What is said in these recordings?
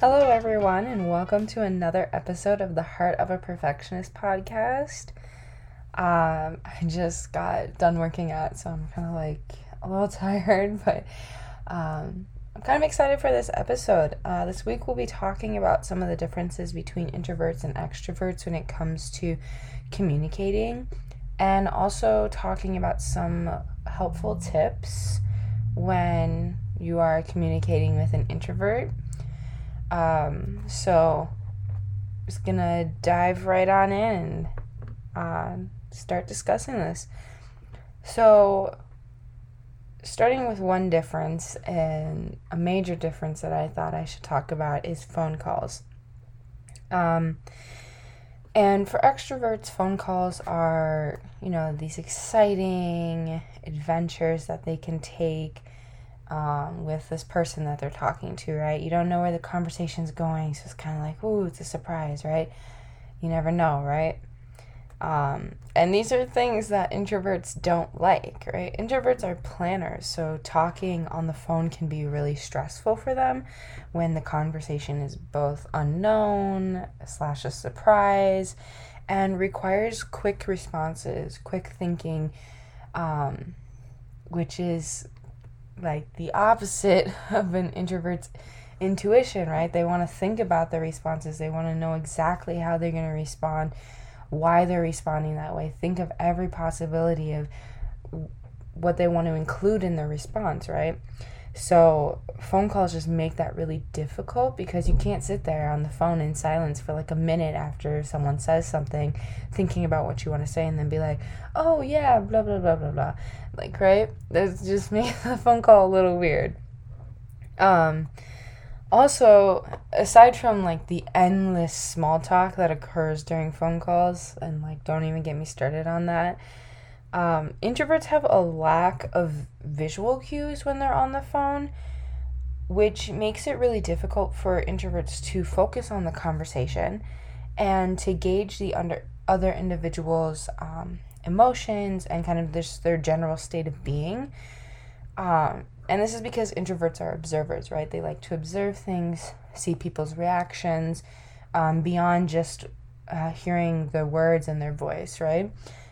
Hello, everyone, and welcome to another episode of the Heart of a Perfectionist podcast. Um, I just got done working out, so I'm kind of like a little tired, but um, I'm kind of excited for this episode. Uh, this week, we'll be talking about some of the differences between introverts and extroverts when it comes to communicating, and also talking about some helpful tips when you are communicating with an introvert um, so just gonna dive right on in and uh, start discussing this. So, starting with one difference and a major difference that I thought I should talk about is phone calls. Um, and for extroverts, phone calls are, you know, these exciting adventures that they can take um, with this person that they're talking to, right? You don't know where the conversation's going, so it's kind of like, ooh, it's a surprise, right? You never know, right? Um, and these are things that introverts don't like, right? Introverts are planners, so talking on the phone can be really stressful for them when the conversation is both unknown slash a surprise and requires quick responses, quick thinking, um, which is like the opposite of an introvert's intuition, right? They want to think about the responses. They want to know exactly how they're going to respond, why they're responding that way. Think of every possibility of what they want to include in their response, right? So, phone calls just make that really difficult because you can't sit there on the phone in silence for like a minute after someone says something, thinking about what you want to say, and then be like, oh, yeah, blah, blah, blah, blah, blah. Like, right? That just makes the phone call a little weird. Um, also, aside from like the endless small talk that occurs during phone calls, and like, don't even get me started on that um, introverts have a lack of visual cues when they're on the phone, which makes it really difficult for introverts to focus on the conversation and to gauge the under other individuals' um, emotions and kind of just their general state of being. Um, and this is because introverts are observers, right? They like to observe things, see people's reactions um, beyond just uh, hearing the words and their voice, right?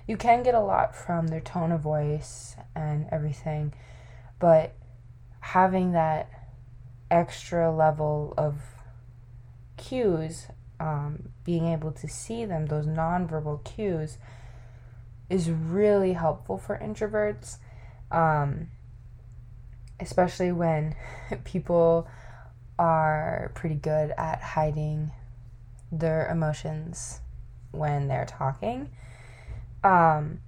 You can get a lot from their tone of voice and everything, but having that extra level of cues, um, being able to see them, those nonverbal cues, is really helpful for introverts, um, especially when people are pretty good at hiding their emotions when they're talking. Um,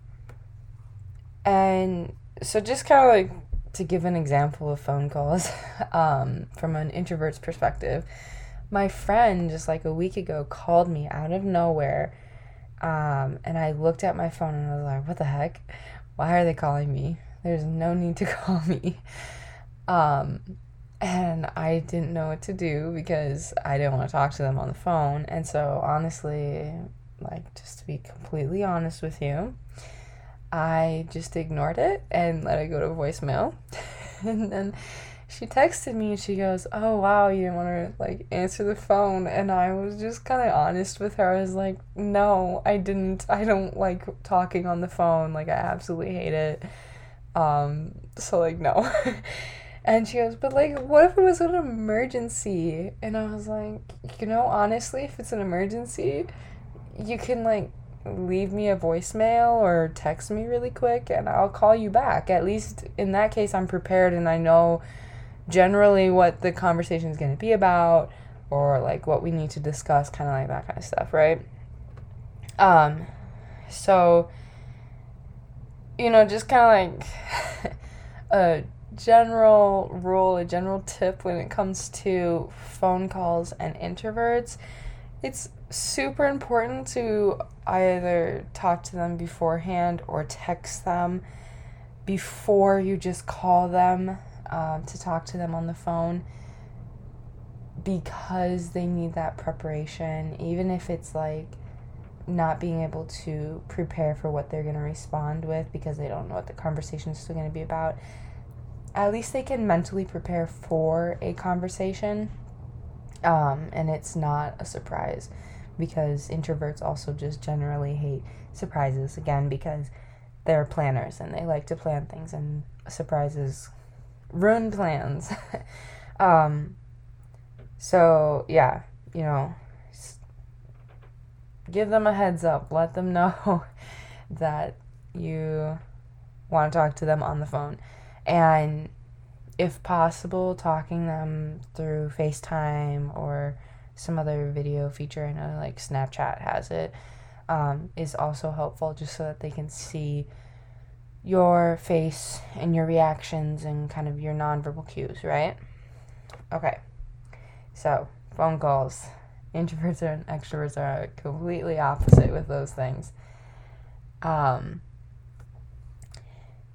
and so just kind of like to give an example of phone calls um, from an introvert's perspective, my friend just like a week ago called me out of nowhere. Um, and I looked at my phone and I was like, what the heck? Why are they calling me? There's no need to call me. Um, and I didn't know what to do because I didn't want to talk to them on the phone. And so, honestly, like, just to be completely honest with you, I just ignored it and let it go to voicemail. and then she texted me and she goes, Oh, wow, you didn't want to like answer the phone. And I was just kind of honest with her. I was like, No, I didn't. I don't like talking on the phone. Like, I absolutely hate it. Um, so, like, no. and she goes, But like, what if it was an emergency? And I was like, You know, honestly, if it's an emergency, you can like leave me a voicemail or text me really quick and I'll call you back. At least in that case, I'm prepared and I know generally what the conversation is going to be about or like what we need to discuss, kind of like that kind of stuff, right? Um, so, you know, just kind of like a general rule, a general tip when it comes to phone calls and introverts it's super important to either talk to them beforehand or text them before you just call them um, to talk to them on the phone because they need that preparation, even if it's like not being able to prepare for what they're going to respond with because they don't know what the conversation is going to be about. At least they can mentally prepare for a conversation um, and it's not a surprise because introverts also just generally hate surprises again because they're planners and they like to plan things and surprises ruin plans. um, so, yeah, you know, give them a heads up. Let them know that you want to talk to them on the phone. And if possible, talking them through FaceTime or some other video feature. I know like Snapchat has it. Um, is also helpful just so that they can see your face and your reactions and kind of your nonverbal cues, right? Okay. So, phone calls. Introverts and extroverts are completely opposite with those things. Um,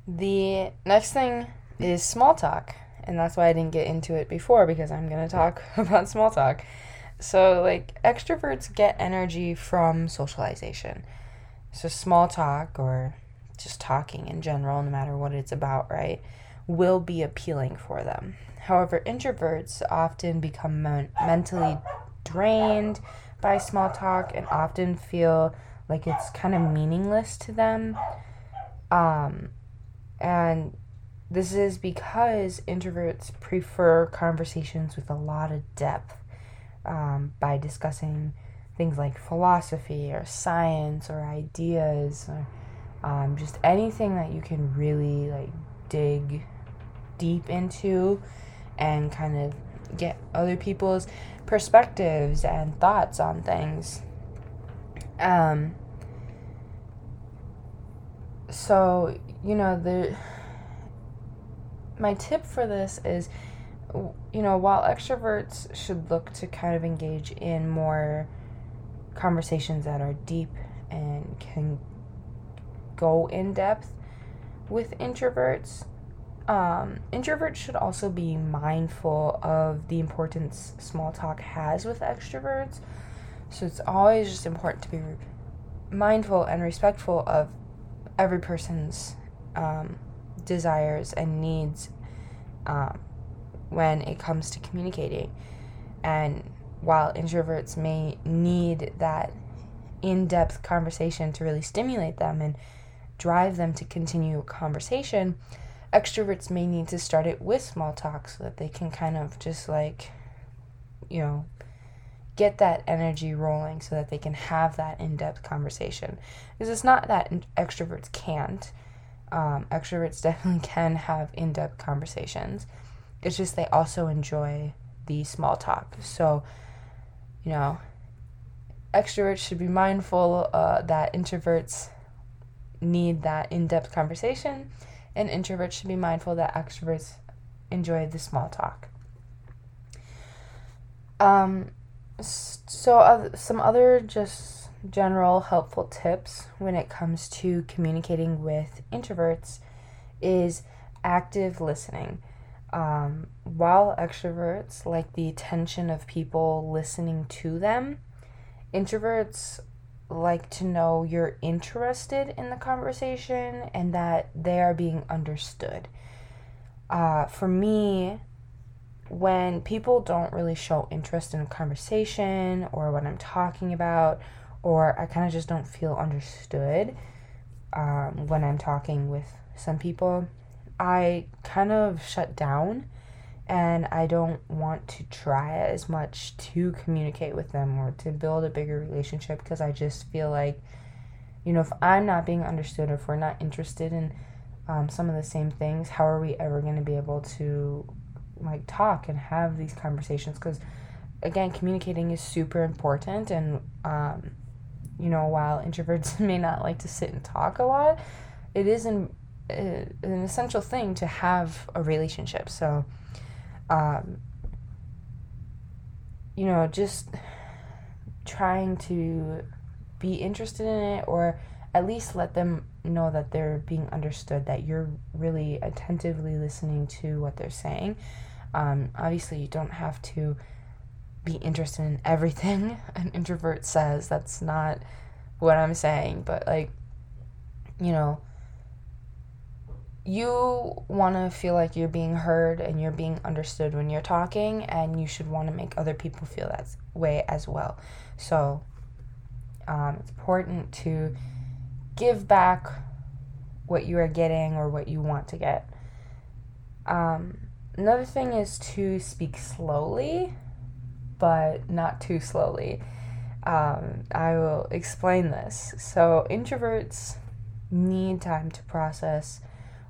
the next thing is small talk. And that's why I didn't get into it before because I'm going to talk about small talk. So, like, extroverts get energy from socialization. So, small talk or just talking in general, no matter what it's about, right, will be appealing for them. However, introverts often become men- mentally drained by small talk and often feel like it's kind of meaningless to them. Um, and this is because introverts prefer conversations with a lot of depth um, by discussing things like philosophy or science or ideas or um, just anything that you can really like dig deep into and kind of get other people's perspectives and thoughts on things. Um, so, you know, the my tip for this is you know, while extroverts should look to kind of engage in more conversations that are deep and can go in depth with introverts, um, introverts should also be mindful of the importance small talk has with extroverts. So it's always just important to be mindful and respectful of every person's um, desires and needs um, when it comes to communicating. And while introverts may need that in depth conversation to really stimulate them and drive them to continue a conversation, extroverts may need to start it with small talk so that they can kind of just like, you know, get that energy rolling so that they can have that in depth conversation. Because it's not that extroverts can't. Um, extroverts definitely can have in depth conversations. It's just they also enjoy the small talk. So, you know, extroverts should be mindful uh, that introverts need that in depth conversation, and introverts should be mindful that extroverts enjoy the small talk. Um, so, uh, some other just general helpful tips when it comes to communicating with introverts is active listening. Um, while extroverts like the attention of people listening to them, introverts like to know you're interested in the conversation and that they are being understood. Uh, for me, when people don't really show interest in a conversation or what I'm talking about, or I kind of just don't feel understood um, when I'm talking with some people, I kind of shut down and I don't want to try as much to communicate with them or to build a bigger relationship because I just feel like, you know, if I'm not being understood or if we're not interested in um, some of the same things, how are we ever going to be able to like talk and have these conversations? Because again, communicating is super important, and um, you know, while introverts may not like to sit and talk a lot, it is an, uh, an essential thing to have a relationship. So um, you know, just trying to be interested in it or at least let them know that they're being understood, that you're really attentively listening to what they're saying. Um, obviously, you don't have to be interested in everything an introvert says. That's not what I'm saying, but like, you know, you want to feel like you're being heard and you're being understood when you're talking, and you should want to make other people feel that way as well. So, um, it's important to give back what you are getting or what you want to get. Um, another thing is to speak slowly, but not too slowly. Um, I will explain this. So, introverts need time to process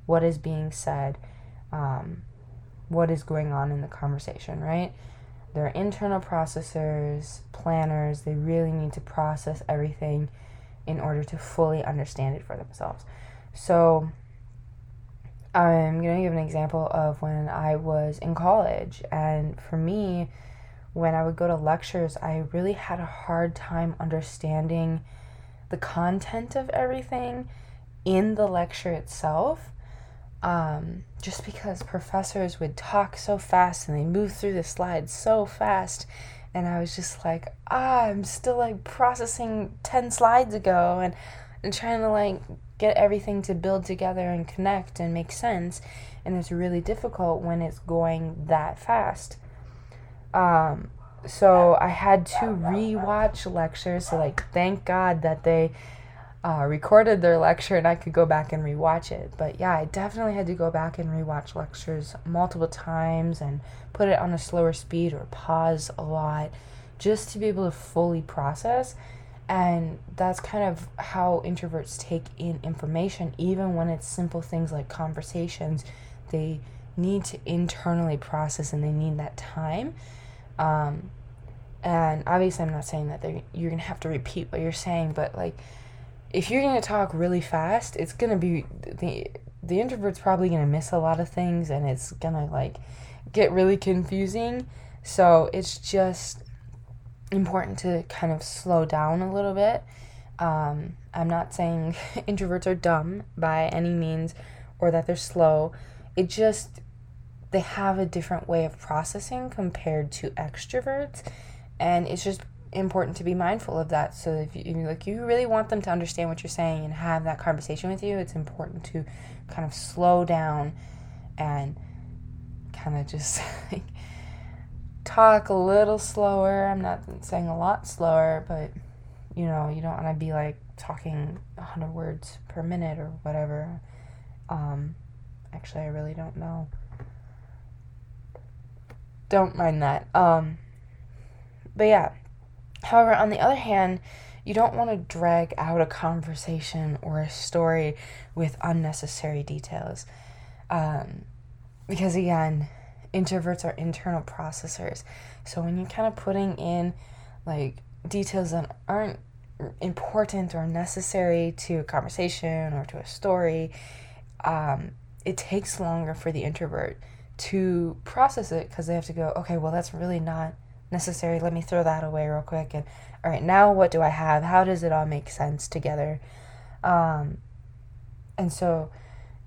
what is being said, um, what is going on in the conversation, right? They're internal processors, planners, they really need to process everything in order to fully understand it for themselves. So, I'm going to give an example of when I was in college. And for me, when I would go to lectures, I really had a hard time understanding the content of everything in the lecture itself. Um, just because professors would talk so fast and they move through the slides so fast and I was just like, ah, I'm still like processing 10 slides ago and, and trying to like get everything to build together and connect and make sense. And it's really difficult when it's going that fast. Um, so I had to rewatch lectures. So, like, thank God that they uh, recorded their lecture and I could go back and rewatch it. But yeah, I definitely had to go back and rewatch lectures multiple times and put it on a slower speed or pause a lot just to be able to fully process. And that's kind of how introverts take in information, even when it's simple things like conversations. They need to internally process and they need that time. Um, and obviously, I'm not saying that you're going to have to repeat what you're saying, but like, if you're going to talk really fast, it's going to be the the introvert's probably going to miss a lot of things and it's going to like get really confusing. So, it's just important to kind of slow down a little bit. Um, I'm not saying introverts are dumb by any means or that they're slow. It just they have a different way of processing compared to extroverts and it's just important to be mindful of that. So if you like you really want them to understand what you're saying and have that conversation with you, it's important to kind of slow down and kind of just like talk a little slower. I'm not saying a lot slower, but you know, you don't want to be like talking 100 words per minute or whatever. Um actually, I really don't know. Don't mind that. Um but yeah, However, on the other hand, you don't want to drag out a conversation or a story with unnecessary details. Um, because again, introverts are internal processors. So when you're kind of putting in like details that aren't important or necessary to a conversation or to a story, um, it takes longer for the introvert to process it because they have to go, okay, well, that's really not necessary. Let me throw that away real quick. And all right, now what do I have? How does it all make sense together? Um, and so,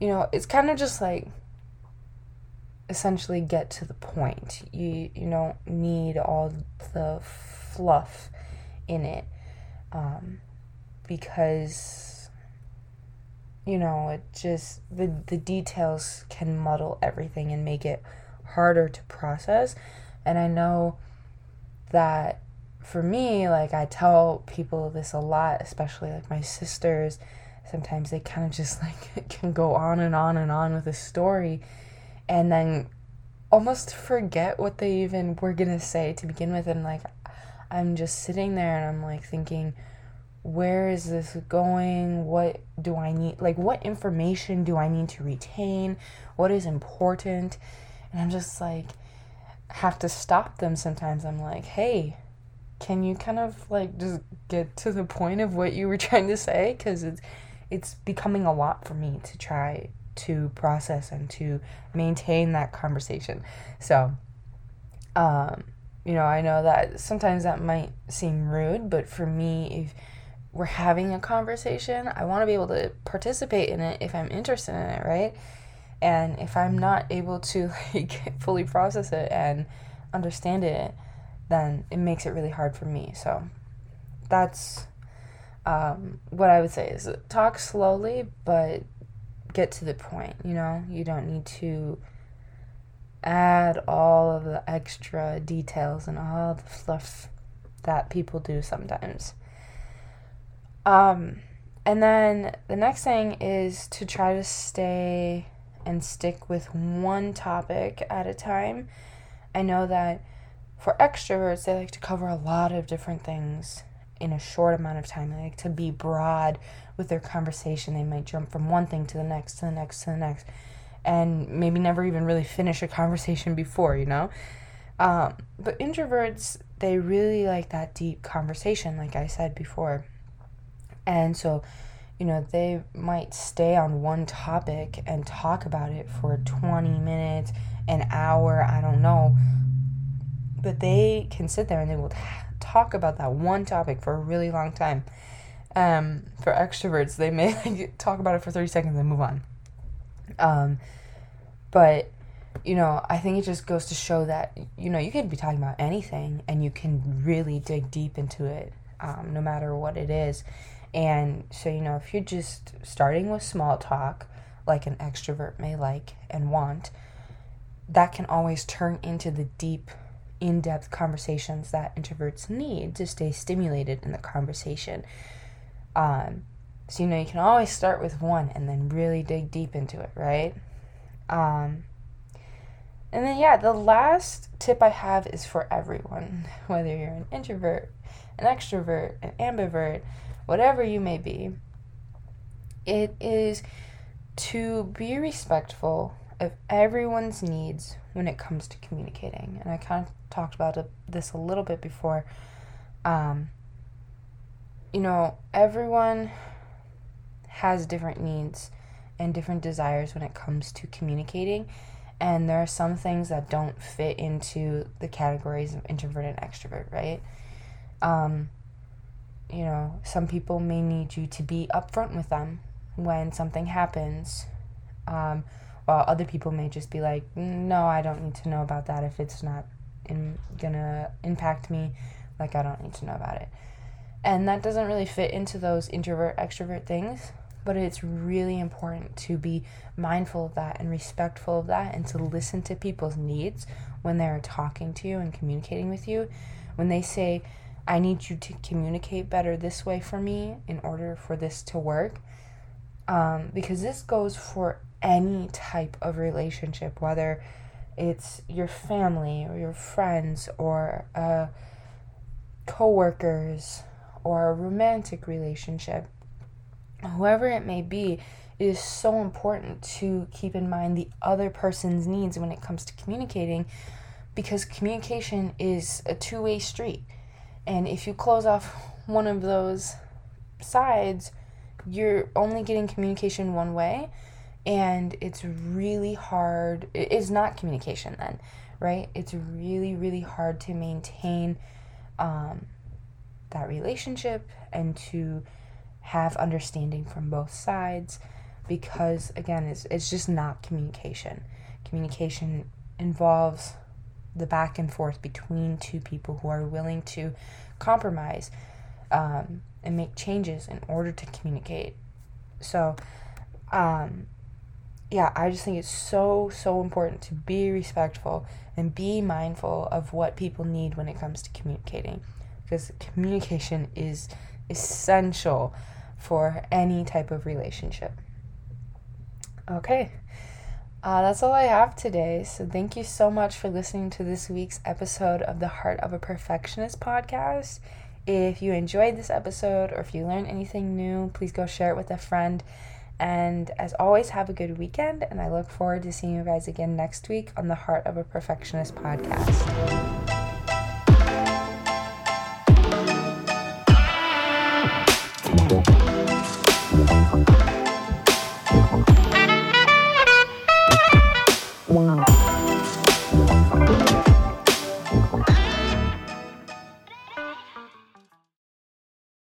you know, it's kind of just like essentially get to the point. You you don't need all the fluff in it, um, because you know it just the the details can muddle everything and make it harder to process. And I know that for me, like I tell people this a lot, especially like my sisters. Sometimes they kind of just like can go on and on and on with a story and then almost forget what they even were gonna say to begin with. And like I'm just sitting there and I'm like thinking, where is this going? What do I need? Like, what information do I need to retain? What is important? And I'm just like, have to stop them sometimes. I'm like, hey, can you kind of like just get to the point of what you were trying to say? Because it's it's becoming a lot for me to try to process and to maintain that conversation. So, um, you know, I know that sometimes that might seem rude, but for me, if we're having a conversation, I want to be able to participate in it if I'm interested in it, right? And if I'm not able to like fully process it and understand it, then it makes it really hard for me. So that's um, what I would say is talk slowly, but get to the point. You know, you don't need to add all of the extra details and all the fluff that people do sometimes. Um, and then the next thing is to try to stay and stick with one topic at a time. I know that for extroverts, they like to cover a lot of different things in a short amount of time. They like to be broad with their conversation. They might jump from one thing to the next, to the next, to the next, and maybe never even really finish a conversation before, you know? Um, but introverts, they really like that deep conversation, like I said before. And so, you know, they might stay on one topic and talk about it for 20 minutes, an hour, I don't know. But they can sit there and they will talk about that one topic for a really long time. Um, for extroverts, they may like, talk about it for 30 seconds and move on. Um, but, you know, I think it just goes to show that, you know, you can be talking about anything and you can really dig deep into it, um, no matter what it is. And so, you know, if you're just starting with small talk, like an extrovert may like and want, that can always turn into the deep in depth conversations that introverts need to stay stimulated in the conversation. Um, so, you know, you can always start with one and then really dig deep into it, right? Um, and then, yeah, the last tip I have is for everyone, whether you're an introvert, an extrovert, an ambivert, whatever you may be. It is to be respectful of everyone's needs when it comes to communicating. And I kind of talked about this a little bit before. Um, you know, everyone has different needs and different desires when it comes to communicating. And there are some things that don't fit into the categories of introvert and extrovert, right? Um, you know, some people may need you to be upfront with them when something happens. Um, while other people may just be like, no, I don't need to know about that if it's not in, gonna impact me. Like, I don't need to know about it. And that doesn't really fit into those introvert extrovert things, but it's really important to be mindful of that and respectful of that and to listen to people's needs when they're talking to you and communicating with you. When they say, I need you to communicate better this way for me in order for this to work. Um, because this goes for any type of relationship, whether it's your family or your friends or uh, co-workers or a romantic relationship whoever it may be it is so important to keep in mind the other person's needs when it comes to communicating because communication is a two-way street and if you close off one of those sides you're only getting communication one way and it's really hard it's not communication then right? It's really really hard to maintain um, that relationship and to have understanding from both sides because again it's, it's just not communication. Communication involves the back and forth between two people who are willing to compromise um, and make changes in order to communicate so um, yeah, I just think it's so, so important to be respectful and be mindful of what people need when it comes to communicating. Because communication is essential for any type of relationship. Okay, uh, that's all I have today. So, thank you so much for listening to this week's episode of the Heart of a Perfectionist podcast. If you enjoyed this episode or if you learned anything new, please go share it with a friend. And as always, have a good weekend. And I look forward to seeing you guys again next week on the Heart of a Perfectionist podcast.